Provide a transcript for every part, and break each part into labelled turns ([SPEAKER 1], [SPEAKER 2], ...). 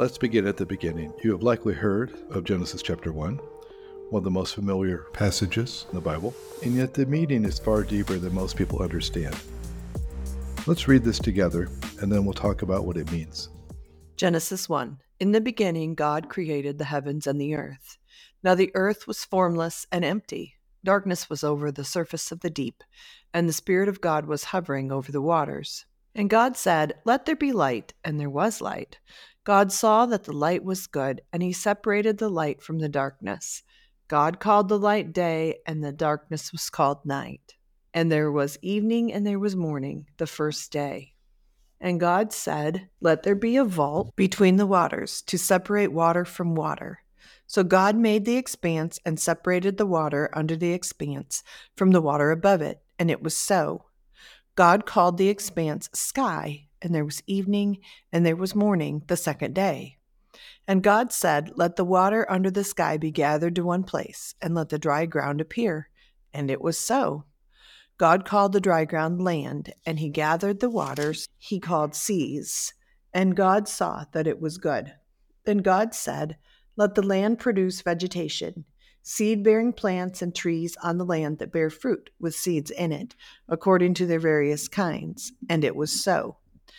[SPEAKER 1] Let's begin at the beginning. You have likely heard of Genesis chapter 1, one of the most familiar passages in the Bible, and yet the meaning is far deeper than most people understand. Let's read this together, and then we'll talk about what it means.
[SPEAKER 2] Genesis 1 In the beginning, God created the heavens and the earth. Now the earth was formless and empty. Darkness was over the surface of the deep, and the Spirit of God was hovering over the waters. And God said, Let there be light, and there was light. God saw that the light was good, and he separated the light from the darkness. God called the light day, and the darkness was called night. And there was evening, and there was morning, the first day. And God said, Let there be a vault between the waters to separate water from water. So God made the expanse and separated the water under the expanse from the water above it, and it was so. God called the expanse sky, and there was evening, and there was morning the second day. And God said, Let the water under the sky be gathered to one place, and let the dry ground appear. And it was so. God called the dry ground land, and he gathered the waters he called seas. And God saw that it was good. Then God said, let the land produce vegetation, seed bearing plants and trees on the land that bear fruit with seeds in it, according to their various kinds. And it was so.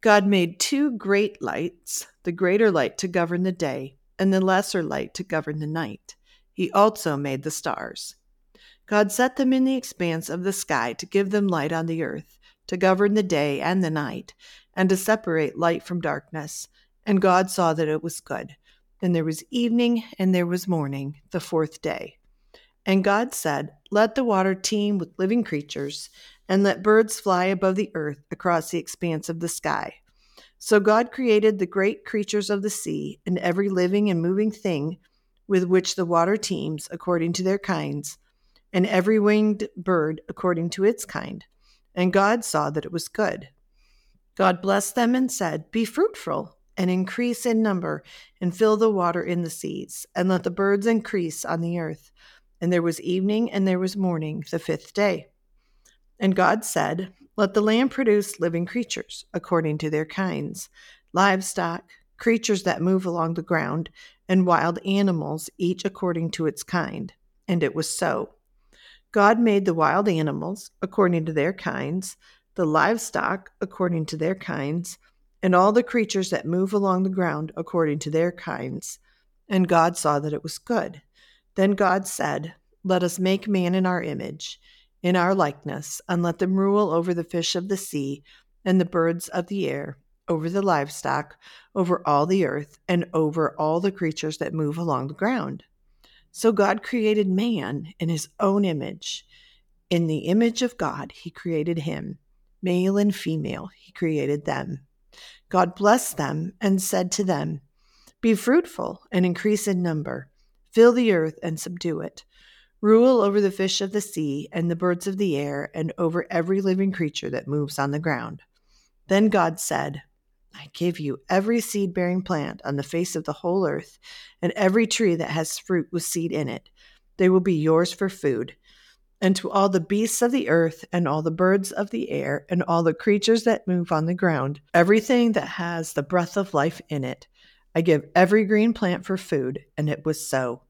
[SPEAKER 2] God made two great lights, the greater light to govern the day, and the lesser light to govern the night. He also made the stars. God set them in the expanse of the sky to give them light on the earth, to govern the day and the night and to separate light from darkness. And God saw that it was good. And there was evening and there was morning, the fourth day. And God said, Let the water teem with living creatures, and let birds fly above the earth across the expanse of the sky. So God created the great creatures of the sea, and every living and moving thing with which the water teems according to their kinds, and every winged bird according to its kind. And God saw that it was good. God blessed them and said, Be fruitful and increase in number, and fill the water in the seas, and let the birds increase on the earth. And there was evening and there was morning, the fifth day. And God said, Let the land produce living creatures, according to their kinds, livestock, creatures that move along the ground, and wild animals, each according to its kind. And it was so. God made the wild animals, according to their kinds, the livestock according to their kinds, and all the creatures that move along the ground according to their kinds. And God saw that it was good. Then God said, Let us make man in our image, in our likeness, and let them rule over the fish of the sea and the birds of the air, over the livestock, over all the earth, and over all the creatures that move along the ground. So God created man in his own image. In the image of God, he created him. Male and female, he created them. God blessed them and said to them, Be fruitful and increase in number, fill the earth and subdue it. Rule over the fish of the sea and the birds of the air, and over every living creature that moves on the ground. Then God said, I give you every seed bearing plant on the face of the whole earth, and every tree that has fruit with seed in it. They will be yours for food and to all the beasts of the earth, and all the birds of the air, and all the creatures that move on the ground, everything that has the breath of life in it. I give every green plant for food, and it was so.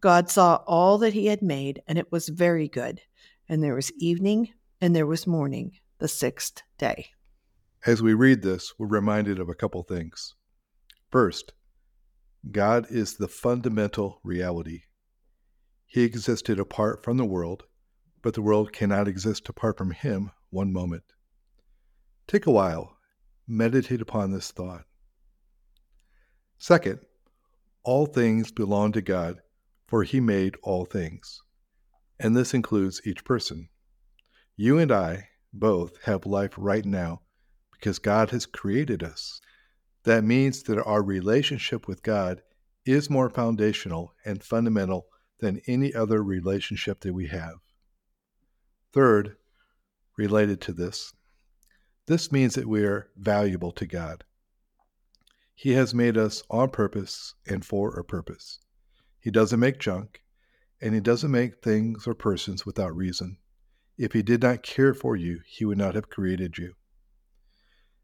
[SPEAKER 2] God saw all that he had made, and it was very good. And there was evening, and there was morning, the sixth day.
[SPEAKER 1] As we read this, we're reminded of a couple things. First, God is the fundamental reality. He existed apart from the world, but the world cannot exist apart from Him one moment. Take a while, meditate upon this thought. Second, all things belong to God, for He made all things. And this includes each person. You and I both have life right now because God has created us. That means that our relationship with God is more foundational and fundamental than any other relationship that we have. Third, related to this, this means that we are valuable to God. He has made us on purpose and for a purpose. He doesn't make junk, and He doesn't make things or persons without reason. If He did not care for you, He would not have created you.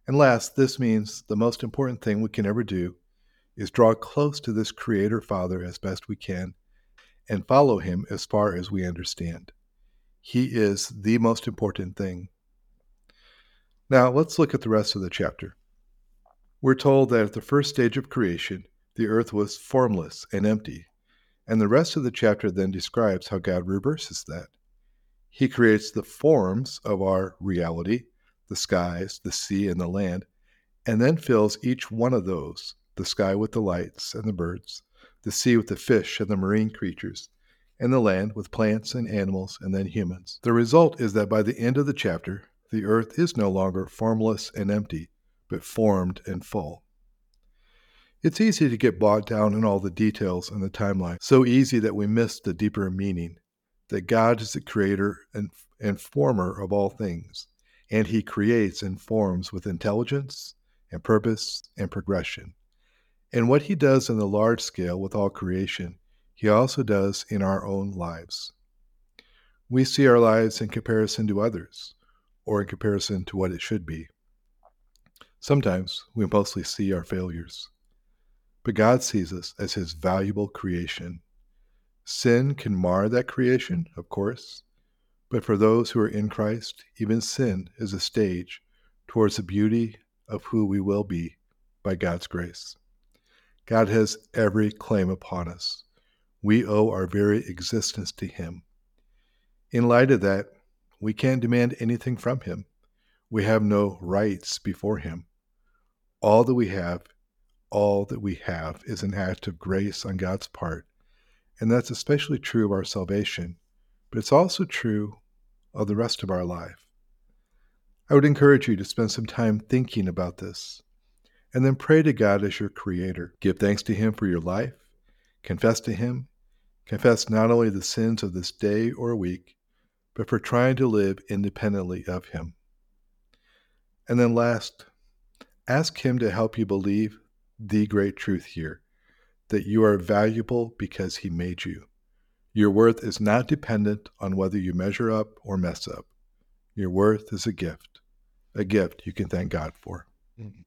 [SPEAKER 1] And last, this means the most important thing we can ever do is draw close to this Creator Father as best we can and follow Him as far as we understand. He is the most important thing. Now, let's look at the rest of the chapter. We're told that at the first stage of creation, the earth was formless and empty, and the rest of the chapter then describes how God reverses that. He creates the forms of our reality the skies, the sea, and the land, and then fills each one of those the sky with the lights and the birds, the sea with the fish and the marine creatures, and the land with plants and animals, and then humans. The result is that by the end of the chapter, the earth is no longer formless and empty, but formed and full. It's easy to get bogged down in all the details and the timeline, so easy that we miss the deeper meaning that God is the creator and, and former of all things, and he creates and forms with intelligence and purpose and progression. And what he does in the large scale with all creation, he also does in our own lives. We see our lives in comparison to others, or in comparison to what it should be. Sometimes we mostly see our failures, but God sees us as his valuable creation. Sin can mar that creation, of course, but for those who are in Christ, even sin is a stage towards the beauty of who we will be by God's grace. God has every claim upon us. We owe our very existence to Him. In light of that, we can't demand anything from Him. We have no rights before Him. All that we have, all that we have, is an act of grace on God's part. And that's especially true of our salvation but it's also true of the rest of our life. I would encourage you to spend some time thinking about this and then pray to God as your creator. Give thanks to Him for your life, confess to Him, confess not only the sins of this day or week, but for trying to live independently of Him. And then last, ask Him to help you believe the great truth here that you are valuable because He made you. Your worth is not dependent on whether you measure up or mess up. Your worth is a gift, a gift you can thank God for. Mm-hmm.